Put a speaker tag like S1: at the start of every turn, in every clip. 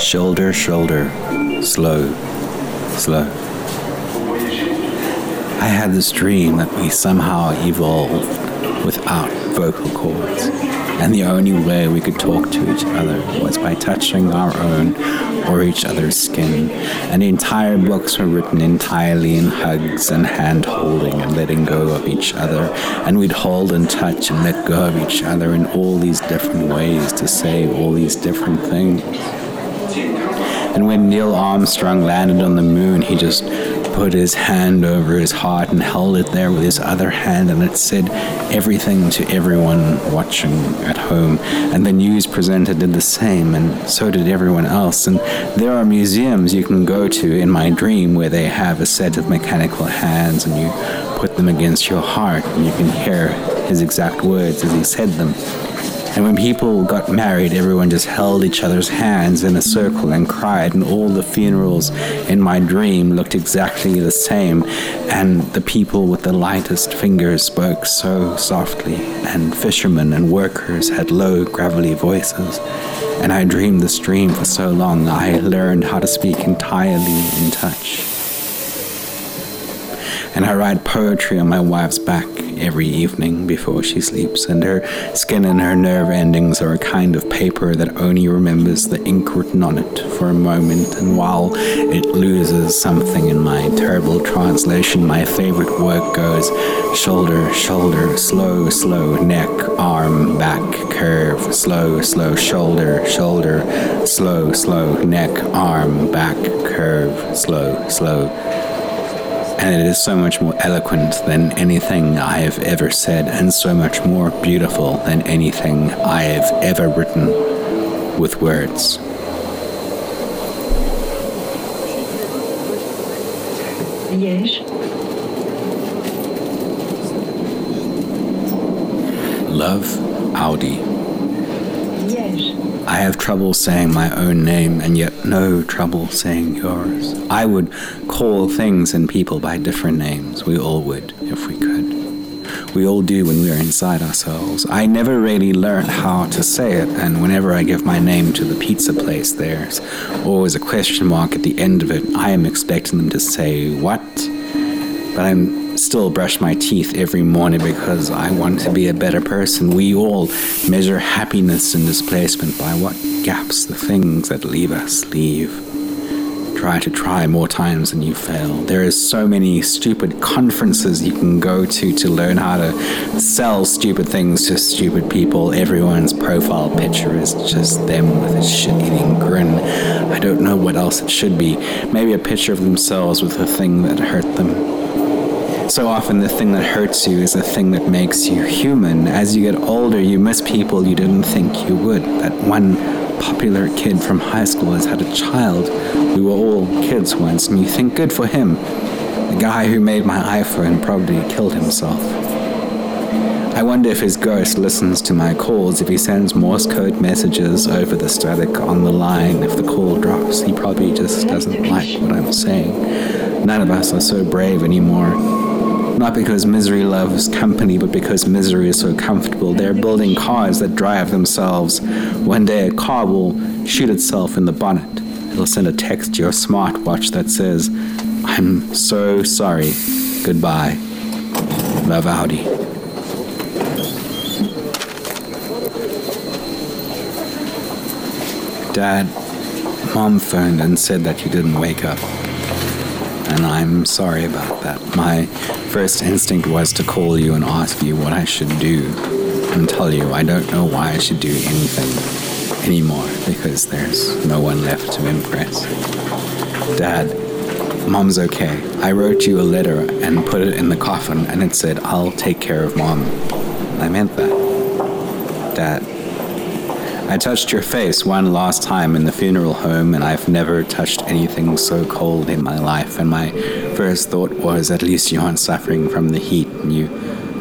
S1: Shoulder, shoulder, slow, slow. I had this dream that we somehow evolved without vocal cords, and the only way we could talk to each other was by touching our own or each other's skin. And entire books were written entirely in hugs and hand holding and letting go of each other. And we'd hold and touch and let go of each other in all these different ways to say all these different things. And when Neil Armstrong landed on the moon, he just put his hand over his heart and held it there with his other hand, and it said everything to everyone watching at home. And the news presenter did the same, and so did everyone else. And there are museums you can go to in my dream where they have a set of mechanical hands, and you put them against your heart, and you can hear his exact words as he said them. And when people got married, everyone just held each other's hands in a circle and cried, and all the funerals in my dream looked exactly the same. And the people with the lightest fingers spoke so softly, and fishermen and workers had low, gravelly voices. And I dreamed this dream for so long, I learned how to speak entirely in touch. And I write poetry on my wife's back every evening before she sleeps, and her skin and her nerve endings are a kind of paper that only remembers the ink written on it for a moment, and while it loses something in my terrible translation, my favorite work goes shoulder, shoulder, slow, slow, neck, arm, back, curve, slow, slow, shoulder, shoulder, slow, slow, neck, arm, back, curve, slow, slow and it is so much more eloquent than anything I have ever said, and so much more beautiful than anything I have ever written with words. Love, Audi. I have trouble saying my own name and yet no trouble saying yours. I would call things and people by different names. We all would, if we could. We all do when we are inside ourselves. I never really learned how to say it, and whenever I give my name to the pizza place, there's always a question mark at the end of it. I am expecting them to say, What? But I'm still brush my teeth every morning because I want to be a better person. We all measure happiness and displacement by what gaps the things that leave us leave. Try to try more times than you fail. There is so many stupid conferences you can go to to learn how to sell stupid things to stupid people. Everyone's profile picture is just them with a shit-eating grin. I don't know what else it should be. Maybe a picture of themselves with a thing that hurt them so often the thing that hurts you is the thing that makes you human. As you get older, you miss people you didn't think you would. That one popular kid from high school has had a child. We were all kids once, and you think, good for him. The guy who made my iPhone probably killed himself. I wonder if his ghost listens to my calls, if he sends Morse code messages over the static on the line, if the call drops. He probably just doesn't like what I'm saying. None of us are so brave anymore. Not because misery loves company, but because misery is so comfortable. They're building cars that drive themselves. One day a car will shoot itself in the bonnet. It'll send a text to your smartwatch that says, I'm so sorry. Goodbye. Love Audi. Dad, Mom phoned and said that you didn't wake up and I'm sorry about that. My first instinct was to call you and ask you what I should do and tell you I don't know why I should do anything anymore because there's no one left to impress. Dad, Mom's okay. I wrote you a letter and put it in the coffin and it said, I'll take care of Mom. I meant that. Dad, I touched your face one last time in the funeral home, and I've never touched anything so cold in my life. And my first thought was, at least you aren't suffering from the heat, and you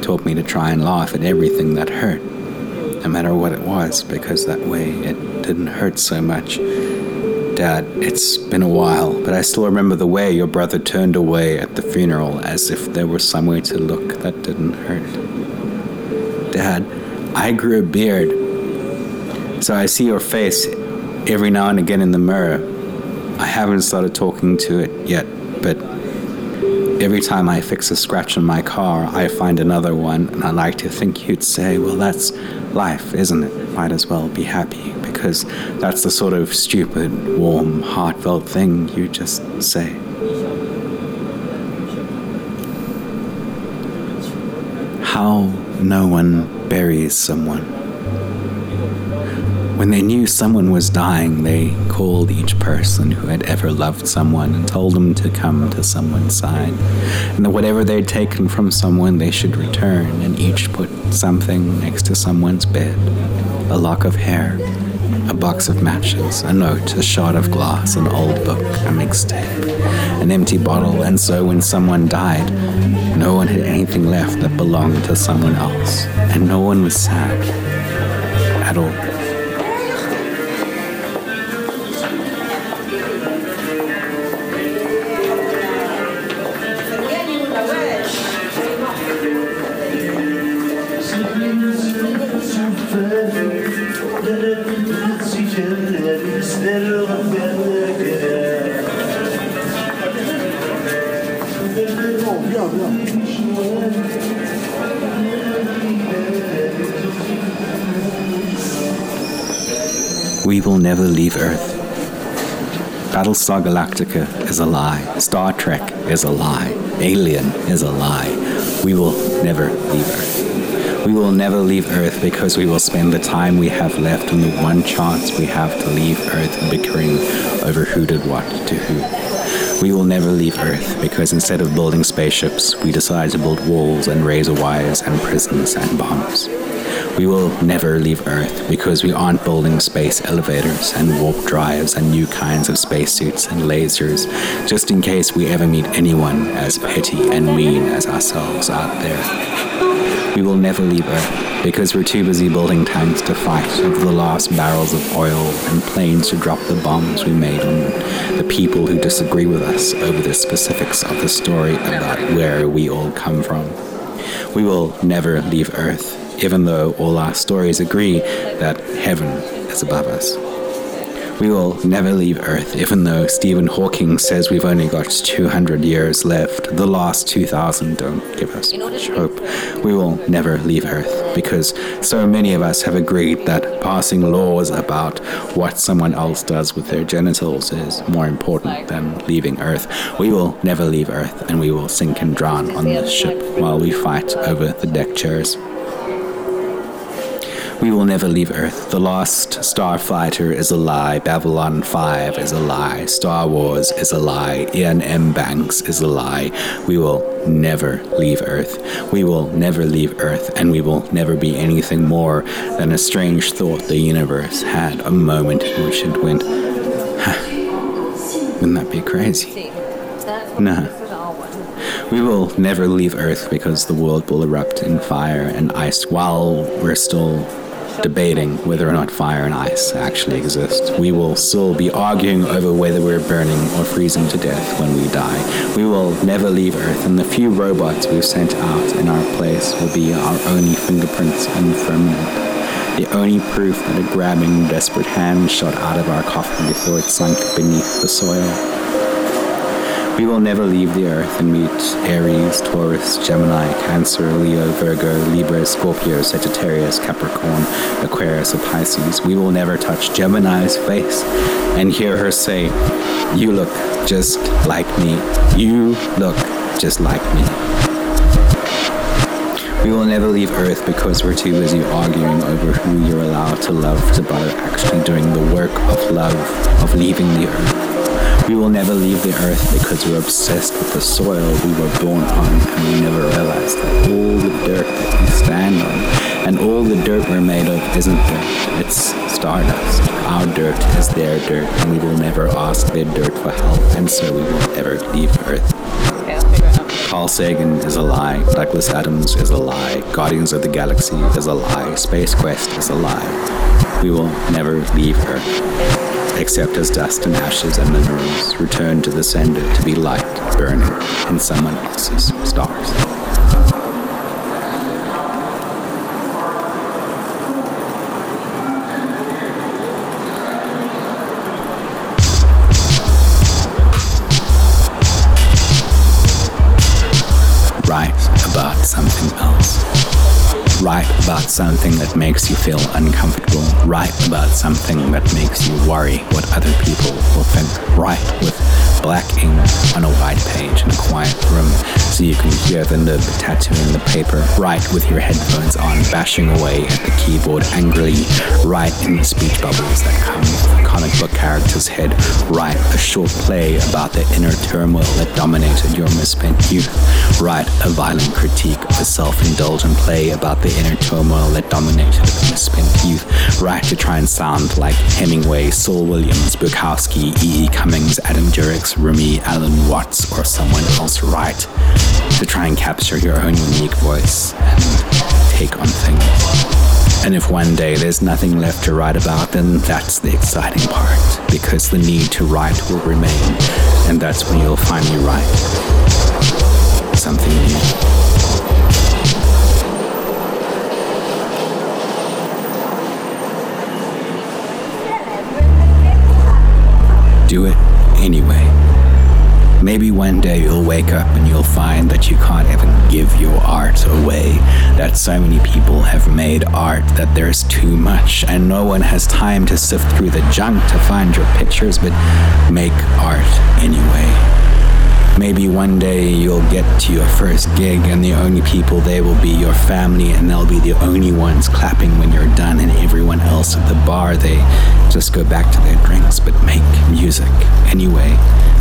S1: taught me to try and laugh at everything that hurt, no matter what it was, because that way it didn't hurt so much. Dad, it's been a while, but I still remember the way your brother turned away at the funeral as if there was somewhere to look that didn't hurt. Dad, I grew a beard so I see your face every now and again in the mirror, I haven't started talking to it yet, but every time I fix a scratch on my car, I find another one, and I like to think you'd say, well, that's life, isn't it? Might as well be happy, because that's the sort of stupid, warm, heartfelt thing you just say. How no one buries someone. When they knew someone was dying, they called each person who had ever loved someone and told them to come to someone's side. And that whatever they'd taken from someone, they should return, and each put something next to someone's bed a lock of hair, a box of matches, a note, a shard of glass, an old book, a mixtape, an empty bottle. And so when someone died, no one had anything left that belonged to someone else, and no one was sad at all. We will never leave Earth. Battlestar Galactica is a lie. Star Trek is a lie. Alien is a lie. We will never leave Earth. We will never leave Earth because we will spend the time we have left on the one chance we have to leave Earth bickering over who did what to who. We will never leave Earth because instead of building spaceships, we decide to build walls and razor wires and prisons and bombs. We will never leave Earth because we aren't building space elevators and warp drives and new kinds of spacesuits and lasers just in case we ever meet anyone as petty and mean as ourselves out there. We will never leave Earth because we're too busy building tanks to fight over the last barrels of oil and planes to drop the bombs we made on the people who disagree with us over the specifics of the story about where we all come from. We will never leave Earth even though all our stories agree that heaven is above us. We will never leave Earth, even though Stephen Hawking says we've only got 200 years left. The last 2,000 don't give us much hope. We will never leave Earth because so many of us have agreed that passing laws about what someone else does with their genitals is more important than leaving Earth. We will never leave Earth and we will sink and drown on this ship while we fight over the deck chairs. We will never leave Earth. The Last Starfighter is a lie. Babylon 5 is a lie. Star Wars is a lie. Iain M. Banks is a lie. We will never leave Earth. We will never leave Earth, and we will never be anything more than a strange thought the universe had, a moment in which it went, Wouldn't that be crazy? No. We will never leave Earth because the world will erupt in fire and ice while we're still debating whether or not fire and ice actually exist. We will still be arguing over whether we're burning or freezing to death when we die. We will never leave Earth, and the few robots we've sent out in our place will be our only fingerprints and firmament. The only proof that a grabbing, desperate hand shot out of our coffin before it sunk beneath the soil. We will never leave the earth and meet Aries, Taurus, Gemini, Cancer, Leo, Virgo, Libra, Scorpio, Sagittarius, Capricorn, Aquarius, or Pisces. We will never touch Gemini's face and hear her say, You look just like me. You look just like me. We will never leave Earth because we're too busy arguing over who you're allowed to love to bother actually doing the work of love, of leaving the Earth. We will never leave the earth because we're obsessed with the soil we were born on and we never realized that all the dirt that we stand on and all the dirt we're made of isn't dirt, it's stardust. Our dirt is their dirt and we will never ask their dirt for help and so we will never leave earth. Carl Sagan is a lie. Douglas Adams is a lie. Guardians of the Galaxy is a lie. Space Quest is a lie. We will never leave Earth except as dust and ashes and minerals return to the sender to be light burning in someone else's stars. Something that makes you feel uncomfortable. Write about something that makes you worry what other people will think. Write with black ink on a white page in a quiet room so you can hear the nib tattooing the paper. Write with your headphones on, bashing away at the keyboard angrily. Write in the speech bubbles that come with a comic book character's head. Write a short play about the inner turmoil that dominated your misspent youth. Write a violent critique of a self-indulgent play about the inner turmoil that dominated the misspent youth. Write to try and sound like Hemingway, Saul Williams, Bukowski, E. E. Cummings, Adam Duritz, Rumi, Alan Watts, or someone else. Write to try and capture your own unique voice and take on things. And if one day there's nothing left to write about, then that's the exciting part, because the need to write will remain, and that's when you'll finally write something new. Do it anyway. Maybe one day you'll wake up and you'll find that you can't even give your art away. That so many people have made art that there's too much, and no one has time to sift through the junk to find your pictures, but make art anyway. Maybe one day you'll get to your first gig, and the only people there will be your family, and they'll be the only ones clapping when you're done, and everyone else at the bar, they just go back to their drinks, but make music anyway.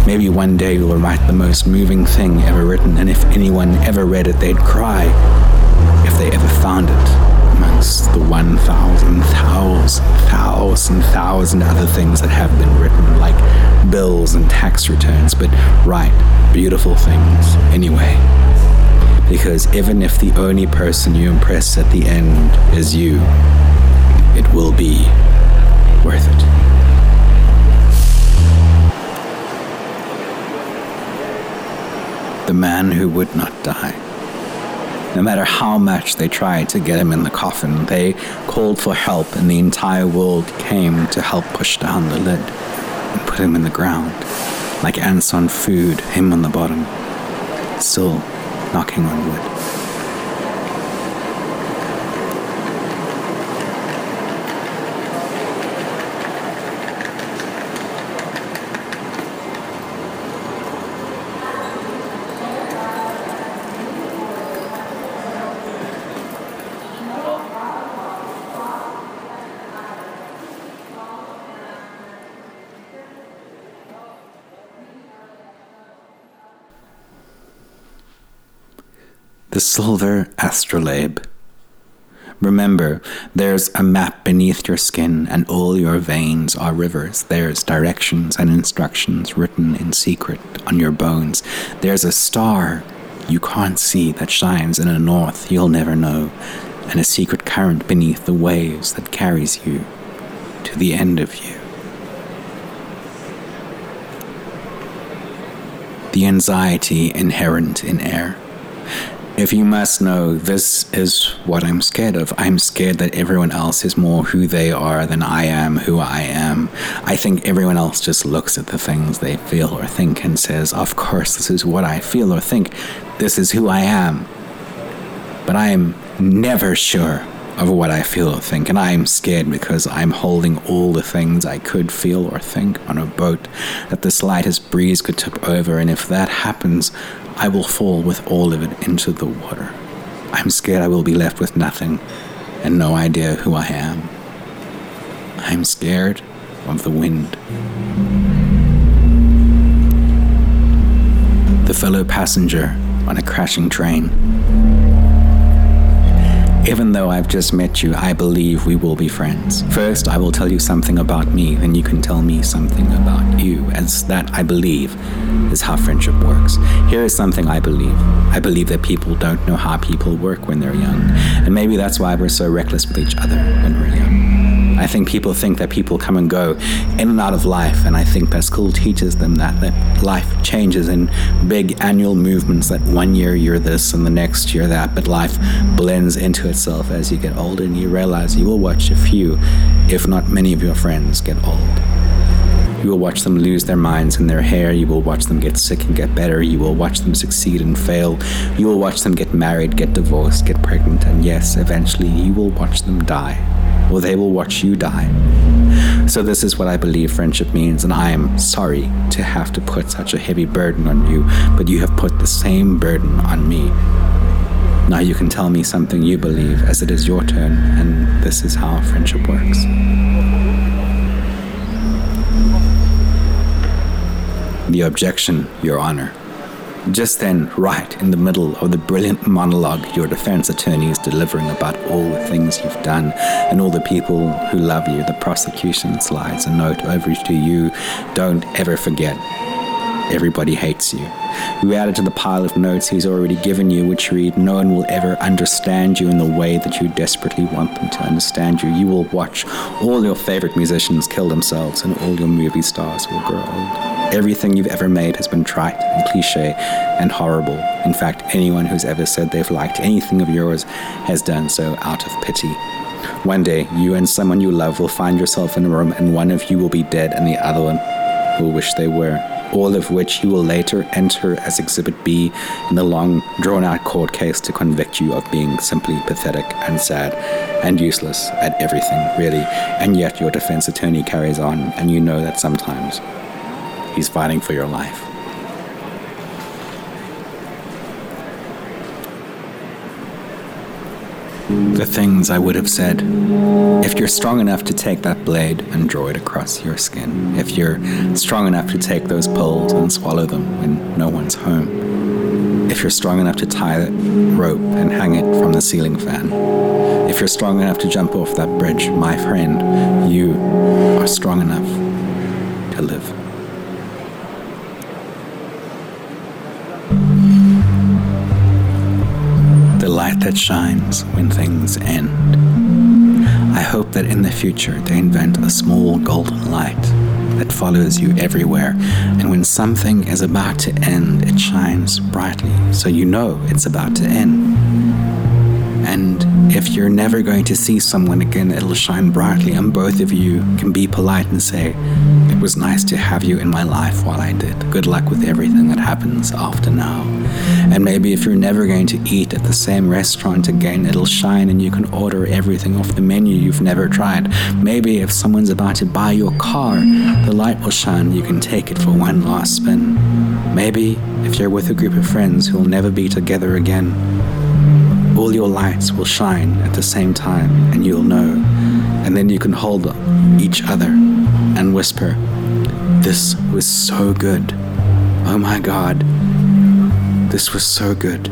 S1: Maybe one day you'll write the most moving thing ever written, and if anyone ever read it, they'd cry if they ever found it amongst the 1,000, thousand, thousand, thousand other things that have been written, like bills and tax returns, but write beautiful things anyway. Because even if the only person you impress at the end is you, it will be worth it. The man who would not die. No matter how much they tried to get him in the coffin, they called for help, and the entire world came to help push down the lid and put him in the ground, like ants on food, him on the bottom, still knocking on wood. Silver astrolabe. Remember, there's a map beneath your skin, and all your veins are rivers. There's directions and instructions written in secret on your bones. There's a star you can't see that shines in a north you'll never know, and a secret current beneath the waves that carries you to the end of you. The anxiety inherent in air. If you must know, this is what I'm scared of. I'm scared that everyone else is more who they are than I am who I am. I think everyone else just looks at the things they feel or think and says, Of course, this is what I feel or think. This is who I am. But I am never sure of what I feel or think, and I am scared because I'm holding all the things I could feel or think on a boat that the slightest breeze could tip over, and if that happens, I will fall with all of it into the water. I'm scared I will be left with nothing and no idea who I am. I'm scared of the wind. The fellow passenger on a crashing train. Even though I've just met you, I believe we will be friends. First, I will tell you something about me, then you can tell me something about you, as that, I believe, is how friendship works. Here is something I believe I believe that people don't know how people work when they're young, and maybe that's why we're so reckless with each other when we're young. I think people think that people come and go in and out of life, and I think school teaches them that, that life changes in big annual movements, that one year you're this and the next year you're that, but life blends into itself as you get older, and you realize you will watch a few, if not many of your friends get old. You will watch them lose their minds and their hair. You will watch them get sick and get better. You will watch them succeed and fail. You will watch them get married, get divorced, get pregnant, and yes, eventually you will watch them die. Or they will watch you die. So, this is what I believe friendship means, and I am sorry to have to put such a heavy burden on you, but you have put the same burden on me. Now you can tell me something you believe as it is your turn, and this is how friendship works. The objection, Your Honor. Just then, right in the middle of the brilliant monologue your defense attorney is delivering about all the things you've done and all the people who love you, the prosecution slides a note over to you. Don't ever forget everybody hates you. You add it to the pile of notes he's already given you, which read, No one will ever understand you in the way that you desperately want them to understand you. You will watch all your favorite musicians kill themselves, and all your movie stars will grow old. Everything you've ever made has been trite and cliche and horrible. In fact, anyone who's ever said they've liked anything of yours has done so out of pity. One day, you and someone you love will find yourself in a room, and one of you will be dead, and the other one will wish they were all of which you will later enter as Exhibit B in the long, drawn out court case to convict you of being simply pathetic and sad and useless at everything, really. And yet your defense attorney carries on, and you know that sometimes he's fighting for your life. the things I would have said. If you're strong enough to take that blade and draw it across your skin, if you're strong enough to take those pills and swallow them when no one's home, if you're strong enough to tie that rope and hang it from the ceiling fan, if you're strong enough to jump off that bridge, my friend, you are strong enough to live. That shines when things end. I hope that in the future they invent a small golden light that follows you everywhere, and when something is about to end, it shines brightly so you know it's about to end. And if you're never going to see someone again, it'll shine brightly, and both of you can be polite and say, It was nice to have you in my life while I did. Good luck with everything that happens after now. And maybe if you're never going to eat at the same restaurant again, it'll shine and you can order everything off the menu you've never tried. Maybe if someone's about to buy your car, the light will shine you can take it for one last spin. Maybe if you're with a group of friends who'll never be together again, all your lights will shine at the same time and you'll know. And then you can hold each other and whisper, This was so good. Oh my God, this was so good.